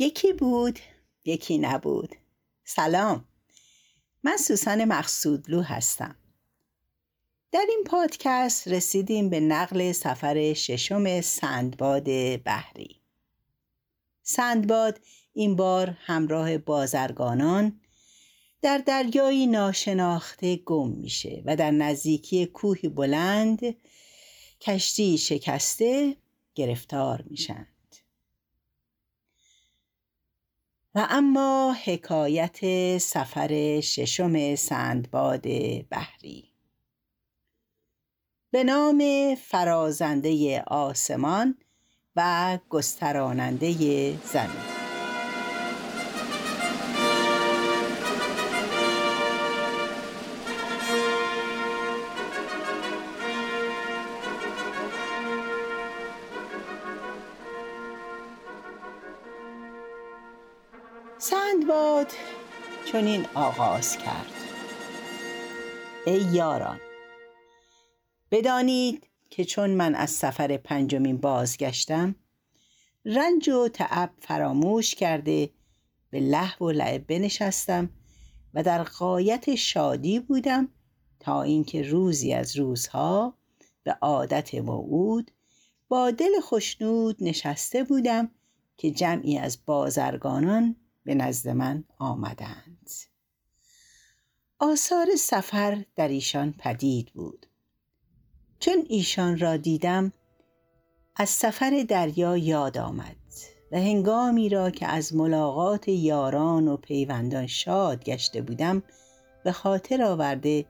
یکی بود یکی نبود. سلام. من سوسن مقصودلو هستم. در این پادکست رسیدیم به نقل سفر ششم سندباد بحری. سندباد این بار همراه بازرگانان در دریایی ناشناخته گم میشه و در نزدیکی کوهی بلند کشتی شکسته گرفتار میشند اما حکایت سفر ششم سندباد بحری. به نام فرازنده آسمان و گستراننده زمین. سندباد چنین آغاز کرد. ای یاران بدانید که چون من از سفر پنجمین بازگشتم رنج و تعب فراموش کرده به لحو و لعب بنشستم و در قایت شادی بودم تا اینکه روزی از روزها به عادت موعود با دل خوشنود نشسته بودم که جمعی از بازرگانان به نزد من آمدند. آثار سفر در ایشان پدید بود. چون ایشان را دیدم از سفر دریا یاد آمد و هنگامی را که از ملاقات یاران و پیوندان شاد گشته بودم به خاطر آورده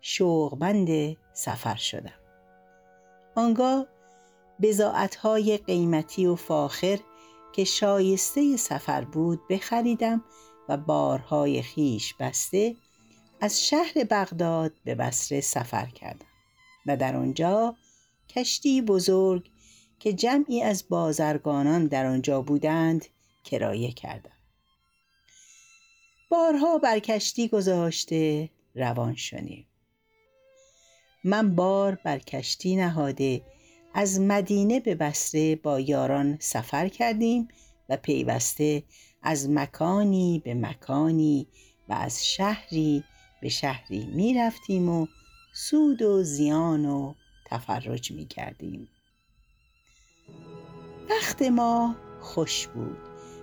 شوقبند سفر شدم. آنگاه بزاعتهای قیمتی و فاخر که شایسته سفر بود بخریدم و بارهای خیش بسته از شهر بغداد به بصره سفر کردم و در آنجا کشتی بزرگ که جمعی از بازرگانان در آنجا بودند کرایه کردم. بارها بر کشتی گذاشته روان شدیم من بار بر کشتی نهاده از مدینه به بسره با یاران سفر کردیم و پیوسته از مکانی به مکانی و از شهری به شهری می رفتیم و سود و زیان و تفرج می کردیم. وقت ما خوش بود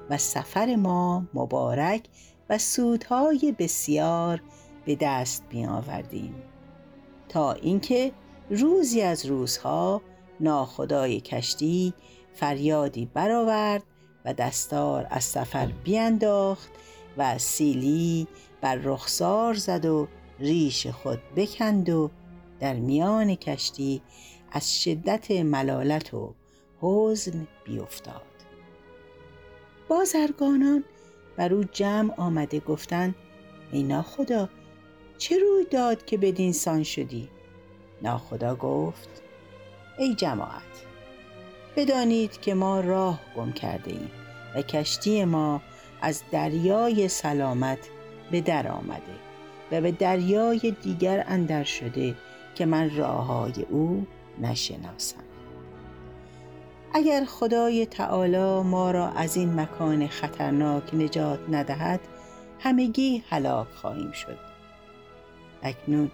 و سفر ما مبارک و سودهای بسیار به دست می آوردیم. تا اینکه روزی از روزها ناخدای کشتی فریادی برآورد و دستار از سفر بینداخت و سیلی بر رخسار زد و ریش خود بکند و در میان کشتی از شدت ملالت و حزن بیفتاد. بازرگانان بر او جمع آمده گفتند ای ناخدا چه روی داد که بدین سان شدی؟ ناخدا گفت ای جماعت. بدانید که ما راه گم کرده ایم و کشتی ما از دریای سلامت به در آمده و به دریای دیگر اندر شده که من راه او نشناسم. اگر خدای تعالی ما را از این مکان خطرناک نجات ندهد همگی هلاک خواهیم شد. اکنون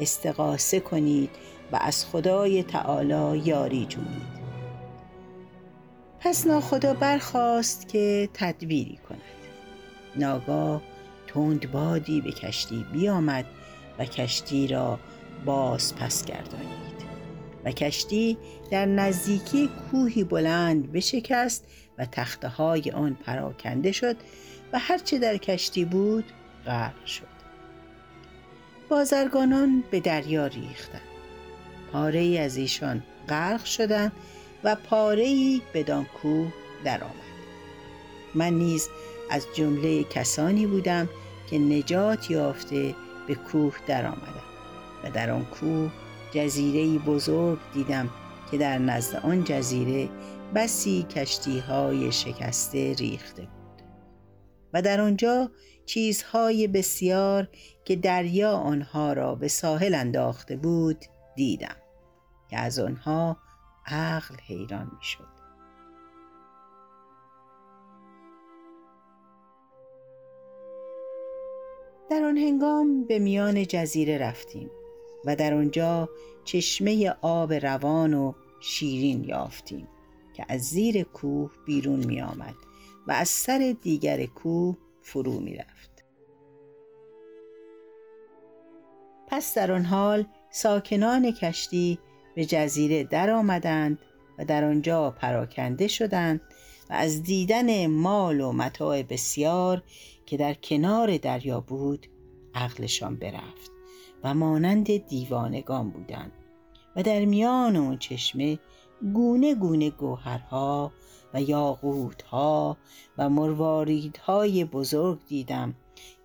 استقاسه کنید و از خدای تعالی یاری جویید. پس ناخدا برخواست که تدبیری کند. ناگاه تند بادی به کشتی بیامد و کشتی را باز پس گردانید. و کشتی در نزدیکی کوهی بلند بشکست و تخته های آن پراکنده شد و هرچه در کشتی بود غرق شد. بازرگانان به دریا ریختند. پاره ای از ایشان غرق شدند و پاره ای بدان کوه درآمد. من نیز از جمله کسانی بودم که نجات یافته به کوه درآمدم و در آن کوه جزیره بزرگ دیدم که در نزد آن جزیره بسی کشتی های شکسته ریخته بود. و در آنجا چیزهای بسیار که دریا آنها را به ساحل انداخته بود دیدم که از آنها عقل حیران می‌شد. در آن هنگام به میان جزیره رفتیم و در آنجا چشمه آب روان و شیرین یافتیم که از زیر کوه بیرون می آمد و از سر دیگر کوه فرو می رفت. پس در آن حال ساکنان کشتی به جزیره در آمدند و در آنجا پراکنده شدند و از دیدن مال و متاع بسیار که در کنار دریا بود عقلشان برفت و مانند دیوانگان بودند و در میان اون چشمه گونه گونه گوهرها و یاقوتها و مرواریدهای بزرگ دیدم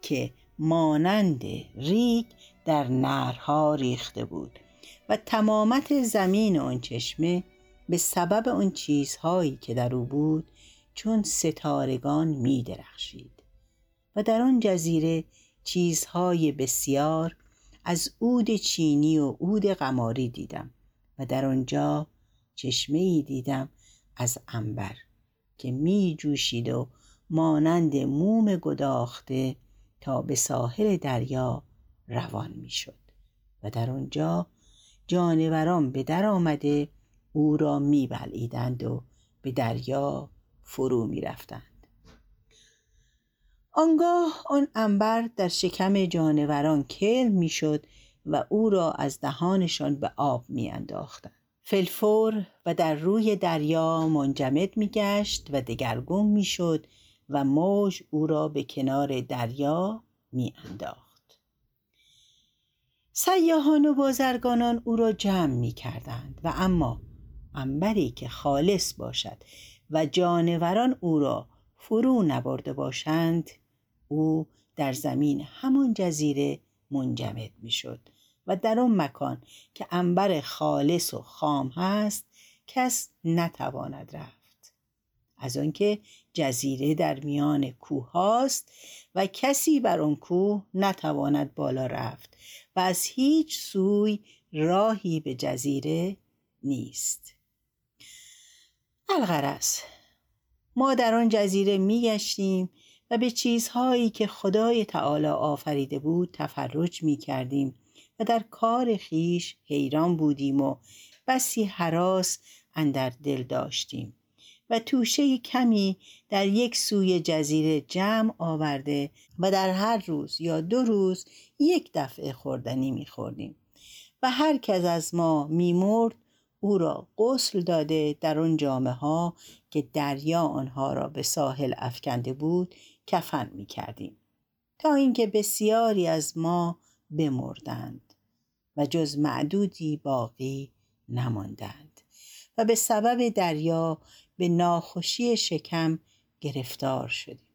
که مانند ریگ در نرها ریخته بود و تمامت زمین آن چشمه به سبب آن چیزهایی که در او بود چون ستارگان می درخشید و در آن جزیره چیزهای بسیار از عود چینی و عود قماری دیدم و در آنجا چشمه ای دیدم از انبر که می جوشید و مانند موم گداخته تا به ساحل دریا روان می شد و در آنجا جانوران به در آمده او را می بلعیدند و به دریا فرو می رفتند. آنگاه آن انبر در شکم جانوران کرم می شد و او را از دهانشان به آب می انداختند. فلفور و در روی دریا منجمد می گشت و دگرگون می شد و موج او را به کنار دریا می انداخت. سیاهان و بازرگانان او را جمع می کردند و اما انبری که خالص باشد و جانوران او را فرو نبرده باشند او در زمین همان جزیره منجمد می شد و در آن مکان که انبر خالص و خام هست کس نتواند رفت. از آنکه جزیره در میان کوه هاست و کسی بر آن کوه نتواند بالا رفت و از هیچ سوی راهی به جزیره نیست. الغرس ما در آن جزیره می گشتیم و به چیزهایی که خدای تعالی آفریده بود تفرج می کردیم و در کار خیش حیران بودیم و بسی حراس اندر دل داشتیم و توشه کمی در یک سوی جزیره جمع آورده و در هر روز یا دو روز یک دفعه خوردنی میخوردیم و هر کس از ما میمرد او را غسل داده در آن جامعه ها که دریا آنها را به ساحل افکنده بود کفن می کردیم تا اینکه بسیاری از ما بمردند و جز معدودی باقی نماندند و به سبب دریا به ناخوشی شکم گرفتار شدیم.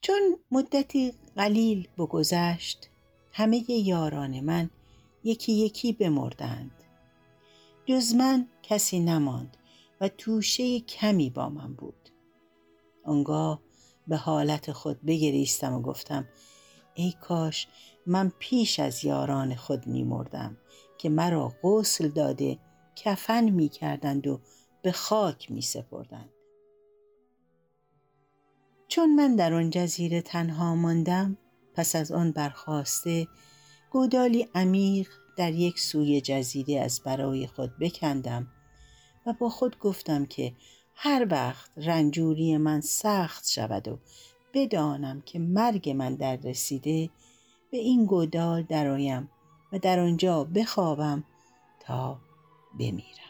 چون مدتی قلیل بگذشت همه یاران من یکی یکی بمردند. جز من کسی نماند و توشه کمی با من بود. آنگاه به حالت خود بگریستم و گفتم ای کاش من پیش از یاران خود می مردم که مرا غسل داده کفن می کردند و به خاک می سپردند. چون من در آن جزیره تنها ماندم پس از آن برخواسته گودالی عمیق در یک سوی جزیره از برای خود بکندم و با خود گفتم که هر وقت رنجوری من سخت شود و بدانم که مرگ من در رسیده به این گودال درآیم و در آنجا بخوابم تا بمیرم.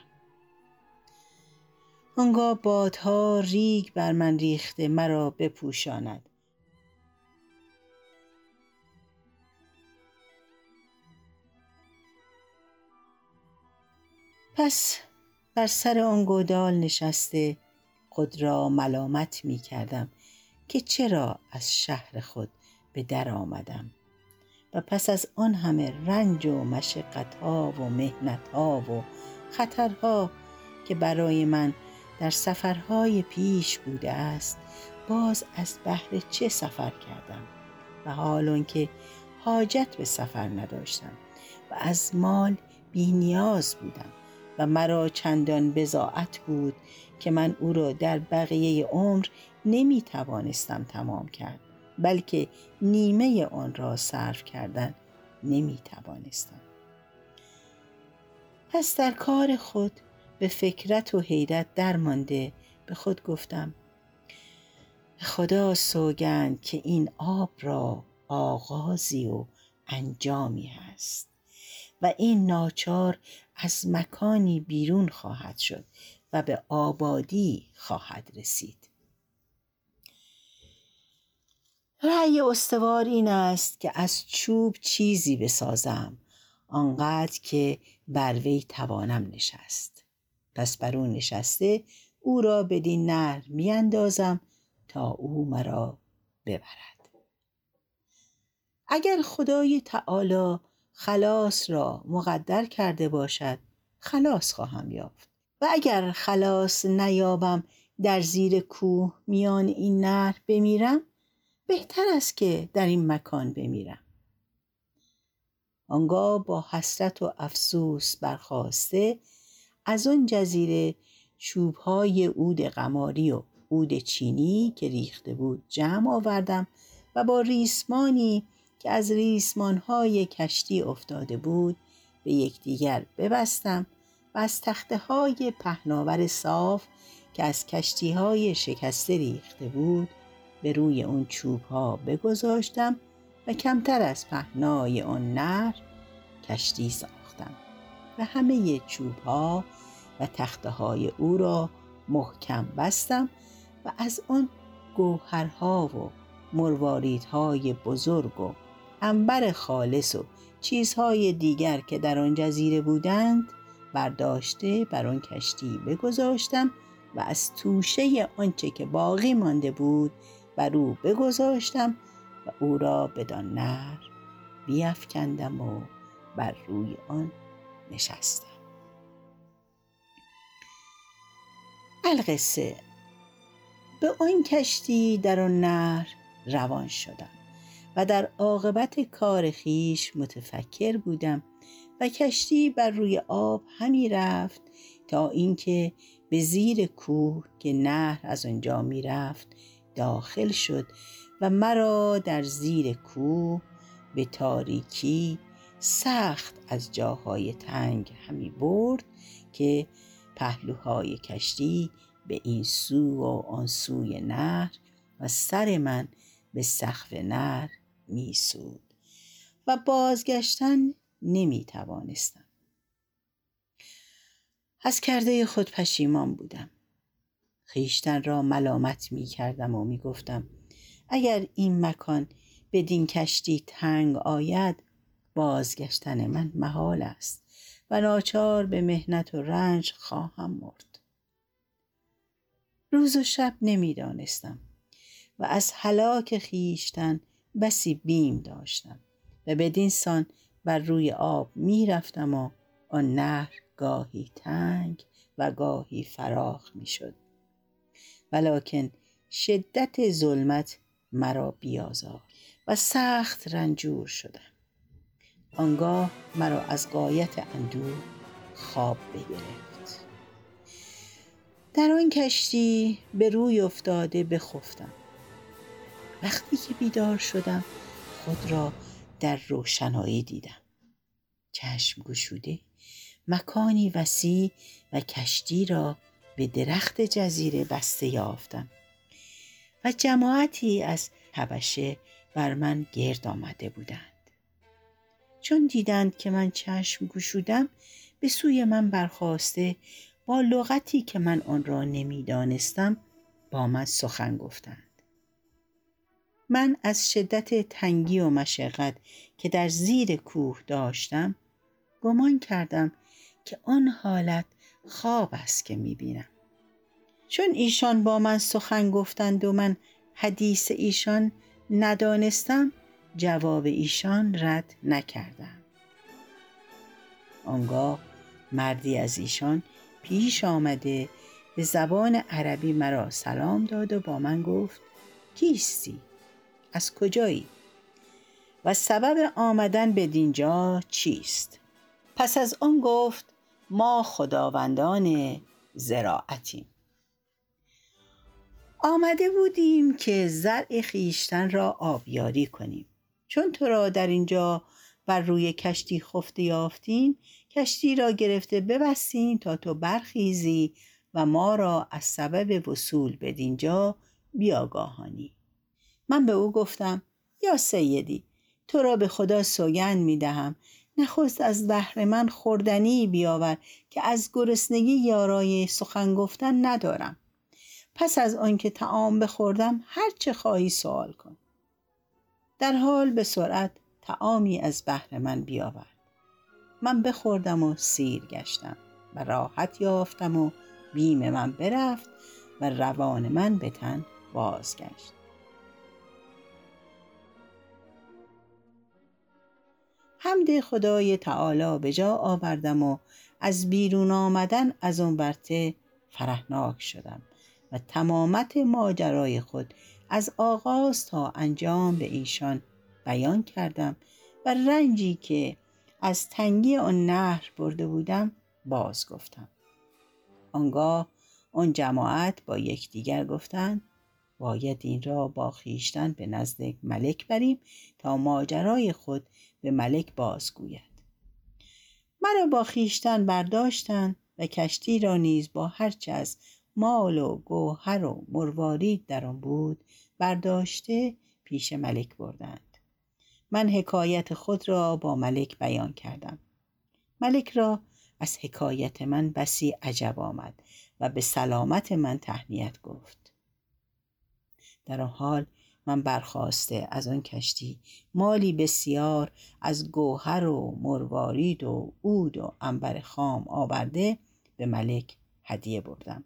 آنگاه بادها ریگ بر من ریخته مرا بپوشاند. پس بر سر آن گودال نشسته خود را ملامت می کردم که چرا از شهر خود به در آمدم. و پس از آن همه رنج و مشقت ها و مهنت ها و خطرها که برای من در سفرهای پیش بوده است باز از بحر چه سفر کردم؟ و حال که حاجت به سفر نداشتم و از مال بی نیاز بودم و مرا چندان بزاعت بود که من او را در بقیه عمر نمی توانستم تمام کرد. بلکه نیمه آن را صرف کردن نمی توانستم. پس در کار خود به فکرت و حیرت درمانده به خود گفتم خدا سوگند که این آب را آغازی و انجامی هست و این ناچار از مکانی بیرون خواهد شد و به آبادی خواهد رسید رأی استوار این است که از چوب چیزی بسازم آنقدر که بر وی توانم نشست. پس بر او نشسته او را بدین نهر میاندازم تا او مرا ببرد. اگر خدای تعالی خلاص را مقدر کرده باشد خلاص خواهم یافت. و اگر خلاص نیابم در زیر کوه میان این نهر بمیرم بهتر است که در این مکان بمیرم. آنگاه با حسرت و افسوس برخواسته از آن جزیره چوبهای عود قماری و عود چینی که ریخته بود جمع آوردم و با ریسمانی که از ریسمانهای کشتی افتاده بود به یکدیگر ببستم و از تخته های پهناور صاف که از کشتی های شکسته ریخته بود به روی اون چوب ها بگذاشتم و کمتر از پهنای آن نهر کشتی ساختم و همه چوب ها و تخته های او را محکم بستم و از آن گوهرها و مرواریدهای بزرگ و انبر خالص و چیزهای دیگر که در آن جزیره بودند برداشته بر آن کشتی بگذاشتم و از توشه آنچه که باقی مانده بود بر او بگذاشتم و او را بدان نر بیافکندم و بر روی آن نشستم. القصه به آن کشتی در آن نهر روان شدم و در عاقبت کار خیش متفکر بودم و کشتی بر روی آب همی رفت تا اینکه به زیر کوه که نهر از آنجا می رفت داخل شد و مرا در زیر کوه به تاریکی سخت از جاهای تنگ همی برد که پهلوهای کشتی به این سو و آن سوی نهر و سر من به سقف نهر میسود و بازگشتن نمی توانستم. از کرده خود پشیمان بودم. خیشتن را ملامت می کردم و می گفتم اگر این مکان بدین کشتی تنگ آید بازگشتن من محال است و ناچار به مهنت و رنج خواهم مرد. روز و شب نمی‌دانستم و از هلاک خیشتن بسی بیم داشتم و بدین سان بر روی آب می‌رفتم و آن نهر گاهی تنگ و گاهی فراخ می‌شد ولکن شدت ظلمت مرا بیازار و سخت رنجور شدم. آنگاه مرا از قایت اندوه خواب بگرفت. در آن کشتی به روی افتاده بخفتم. وقتی که بیدار شدم خود را در روشنایی دیدم. چشم گشوده مکانی وسیع و کشتی را به درخت جزیره بسته یافتم و جماعتی از حبشه بر من گرد آمده بودند. چون دیدند که من چشم گشودم به سوی من برخواسته با لغتی که من آن را نمی‌دانستم با من سخن گفتند. من از شدت تنگی و مشقت که در زیر کوه داشتم گمان کردم که آن حالت خواب است که می‌بینم چون ایشان با من سخن گفتند و من حدیث ایشان ندانستم جواب ایشان رد نکردم آنگاه مردی از ایشان پیش آمده به زبان عربی مرا سلام داد و با من گفت کیستی؟ از کجایی؟ و سبب آمدن به دینجا چیست؟ پس از آن گفت ما خداوندان زراعتیم. آمده بودیم که زرع خیشتن را آبیاری کنیم. چون تو را در اینجا بر روی کشتی خفته یافتیم کشتی را گرفته ببستیم تا تو برخیزی و ما را از سبب وصول بدینجا بیاگاهانی. من به او گفتم یا سیدی تو را به خدا سوگند می دهم نخست از بهر من خوردنی بیاور که از گرسنگی یارای سخن گفتن ندارم. پس از آنکه تعام بخوردم هر چه خواهی سوال کن. در حال به سرعت تعامی از بهر من بیاورد. من بخوردم و سیر گشتم و راحت یافتم و بیم من برفت و روان من به تن بازگشت. حمد خدای تعالی به جا آوردم و از بیرون آمدن از اون ورته فرهناک شدم و تمامت ماجرای خود از آغاز تا انجام به ایشان بیان کردم و رنجی که از تنگی آن نهر برده بودم باز گفتم. آنگاه آن جماعت با یکدیگر گفتند باید این را با خیشتن به نزد ملک بریم تا ماجرای خود به ملک بازگوید مرا با خیشتن برداشتند و کشتی را نیز با هرچه از مال و گوهر و مروارید در آن بود برداشته پیش ملک بردند. من حکایت خود را با ملک بیان کردم. ملک را از حکایت من بسی عجب آمد و به سلامت من تهنیت گفت. در آن حال من برخواسته از آن کشتی. مالی بسیار از گوهر و مروارید و عود و انبر خام آورده به ملک هدیه بردم.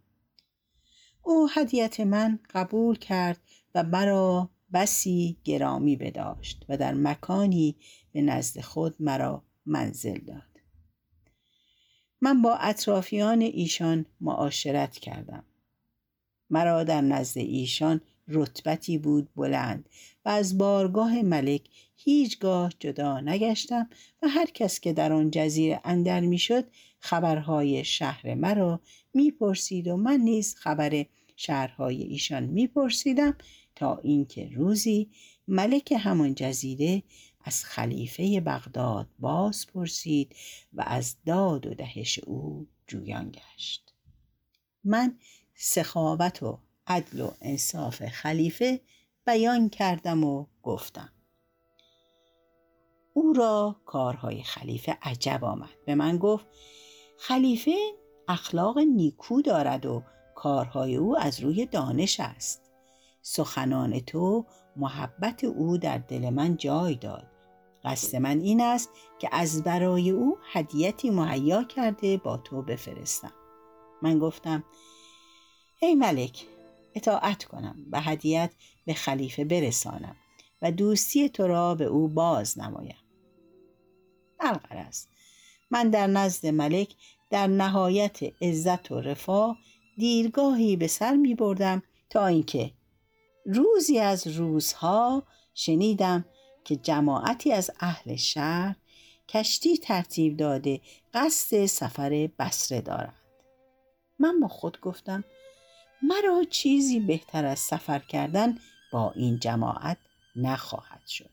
او هدیت من قبول کرد و مرا بسی گرامی بداشت و در مکانی به نزد خود مرا منزل داد. من با اطرافیان ایشان معاشرت کردم. مرا در نزد ایشان رتبتی بود بلند و از بارگاه ملک هیچگاه جدا نگشتم و هر کس که در آن جزیره اندر می‌شد خبرهای شهر مرا می‌پرسید و من نیز خبر شهرهای ایشان میپرسیدم تا اینکه روزی ملک همان جزیره از خلیفه بغداد باز پرسید و از داد و دهش او جویان گشت. من سخاوت و عدل و انصاف خلیفه بیان کردم و گفتم. او را کارهای خلیفه عجب آمد. به من گفت خلیفه اخلاق نیکو دارد و کارهای او از روی دانش است. سخنان تو محبت او در دل من جای داد. قصد من این است که از برای او هدیتی مهیا کرده با تو بفرستم. من گفتم ای ملک اطاعت کنم و هدیت به خلیفه برسانم و دوستی تو را به او باز نمایم. است. من در نزد ملک در نهایت عزت و رفاه دیرگاهی به سر می بردم تا اینکه روزی از روزها شنیدم که جماعتی از اهل شهر کشتی ترتیب داده قصد سفر بسره دارند. من با خود گفتم مرا چیزی بهتر از سفر کردن با این جماعت نخواهد شد.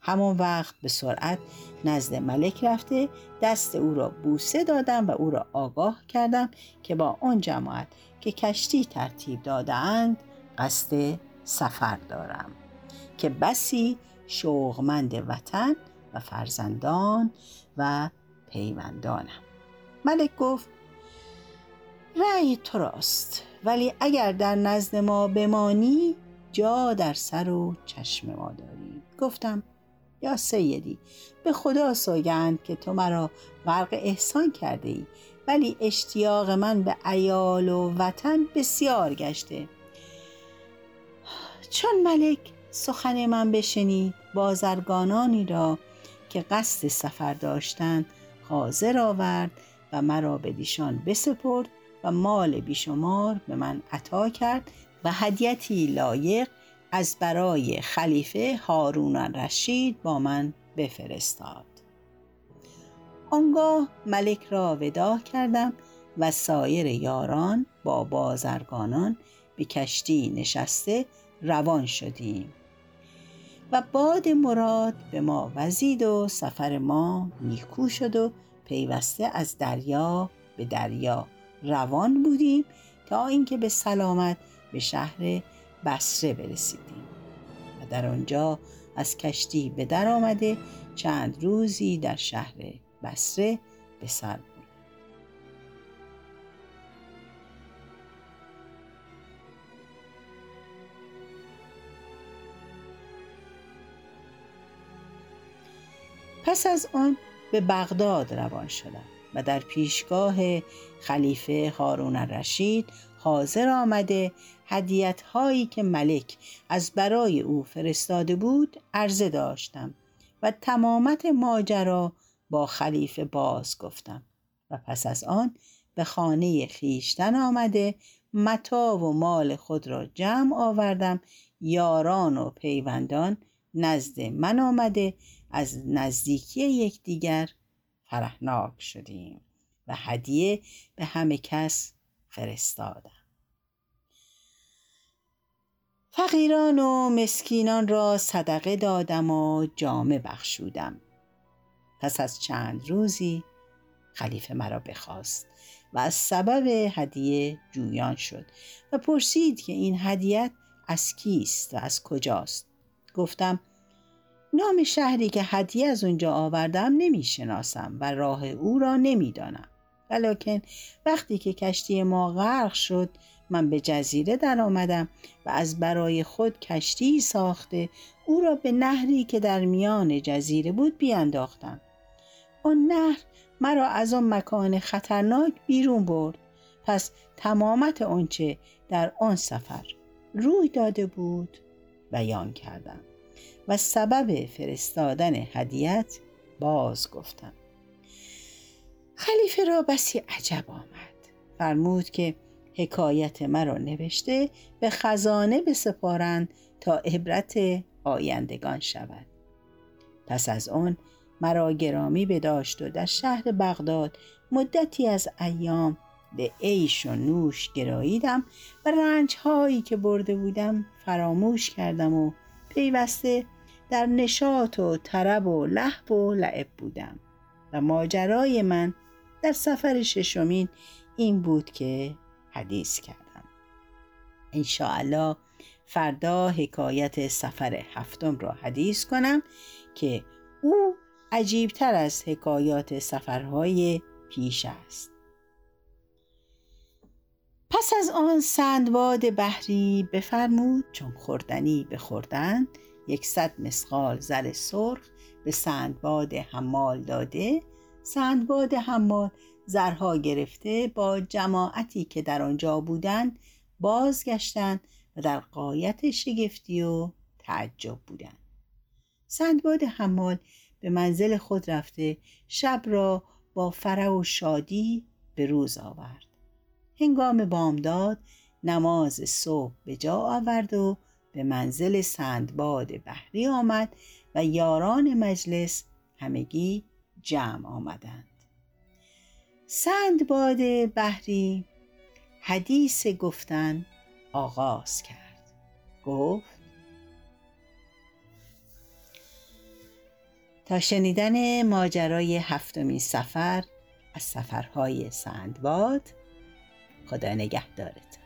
همان وقت به سرعت نزد ملک رفته دست او را بوسه دادم و او را آگاه کردم که با آن جماعت که کشتی ترتیب دادهاند قصد سفر دارم. که بسی شوقمند وطن و فرزندان و پیوندانم. ملک گفت رأی تو راست ولی اگر در نزد ما بمانی جا در سر و چشم ما داری. گفتم یا سیدی به خدا سوگند که تو مرا غرق احسان کرده ای ولی اشتیاق من به ایال و وطن بسیار گشته. چون ملک سخن من بشنید بازرگانانی را که قصد سفر داشتند حاضر آورد و مرا به دیشان بسپرد و مال بیشمار به من عطا کرد و هدیتی لایق از برای خلیفه هارون رشید با من بفرستاد. آنگاه ملک را ودا کردم و سایر یاران با بازرگانان به کشتی نشسته روان شدیم و باد مراد به ما وزید و سفر ما نیکو شد و پیوسته از دریا به دریا روان بودیم تا اینکه به سلامت به شهر بسره برسیدیم. و در آنجا از کشتی به در آمده چند روزی در شهر بسره به سر پس از آن به بغداد روان شدم. و در پیشگاه خلیفه هارون الرشید حاضر آمده هدیت هایی که ملک از برای او فرستاده بود عرضه داشتم و تمامت ماجرا با خلیفه باز گفتم و پس از آن به خانه خیشتن آمده متا و مال خود را جمع آوردم یاران و پیوندان نزد من آمده از نزدیکی یکدیگر فرهناک شدیم و هدیه به همه کس فرستادم. فقیران و مسکینان را صدقه دادم و جامه بخشودم. پس از چند روزی خلیفه مرا بخواست و از سبب هدیه جویان شد و پرسید که این هدیت از کیست و از کجاست؟ گفتم نام شهری که هدیه از اونجا آوردم نمی‌شناسم و راه او را نمی‌دانم. ولیکن وقتی که کشتی ما غرق شد من به جزیره در آمدم و از برای خود کشتی ساخته او را به نهری که در میان جزیره بود بیانداختم. آن نهر مرا از آن مکان خطرناک بیرون برد. پس تمامت آنچه در آن سفر روی داده بود بیان کردم. و سبب فرستادن هدیت باز گفتم. خلیفه را بسی عجب آمد. فرمود که حکایت مرا نوشته به خزانه بسپارند تا عبرت آیندگان شود. پس از آن مرا گرامی بداشت و در شهر بغداد مدتی از ایام به عیش و نوش گراییدم و رنج هایی که برده بودم فراموش کردم و پیوسته در نشاط و طرب و لحب و لعب بودم و ماجرای من در سفر ششمین این بود که حدیث کردم. انشاءالله فردا حکایت سفر هفتم را حدیث کنم که او عجیبتر از حکایات سفرهای پیش است. پس از آن سندباد بحری بفرمود چون خوردنی بخوردند یکصد مسقال زر سرخ به سندباد حمال داده. سندباد حمال زرها گرفته با جماعتی که در آنجا بودند بازگشتند و در قایت شگفتی و تعجب بودند. سندباد حمال به منزل خود رفته شب را با فرح و شادی به روز آورد. هنگام بامداد نماز صبح به جا آورد و به منزل سندباد بحری آمد و یاران مجلس همگی جمع آمدند. سندباد بحری حدیث گفتن آغاز کرد. گفت تا شنیدن ماجرای هفتمین سفر از سفرهای سندباد خدا نگهدارت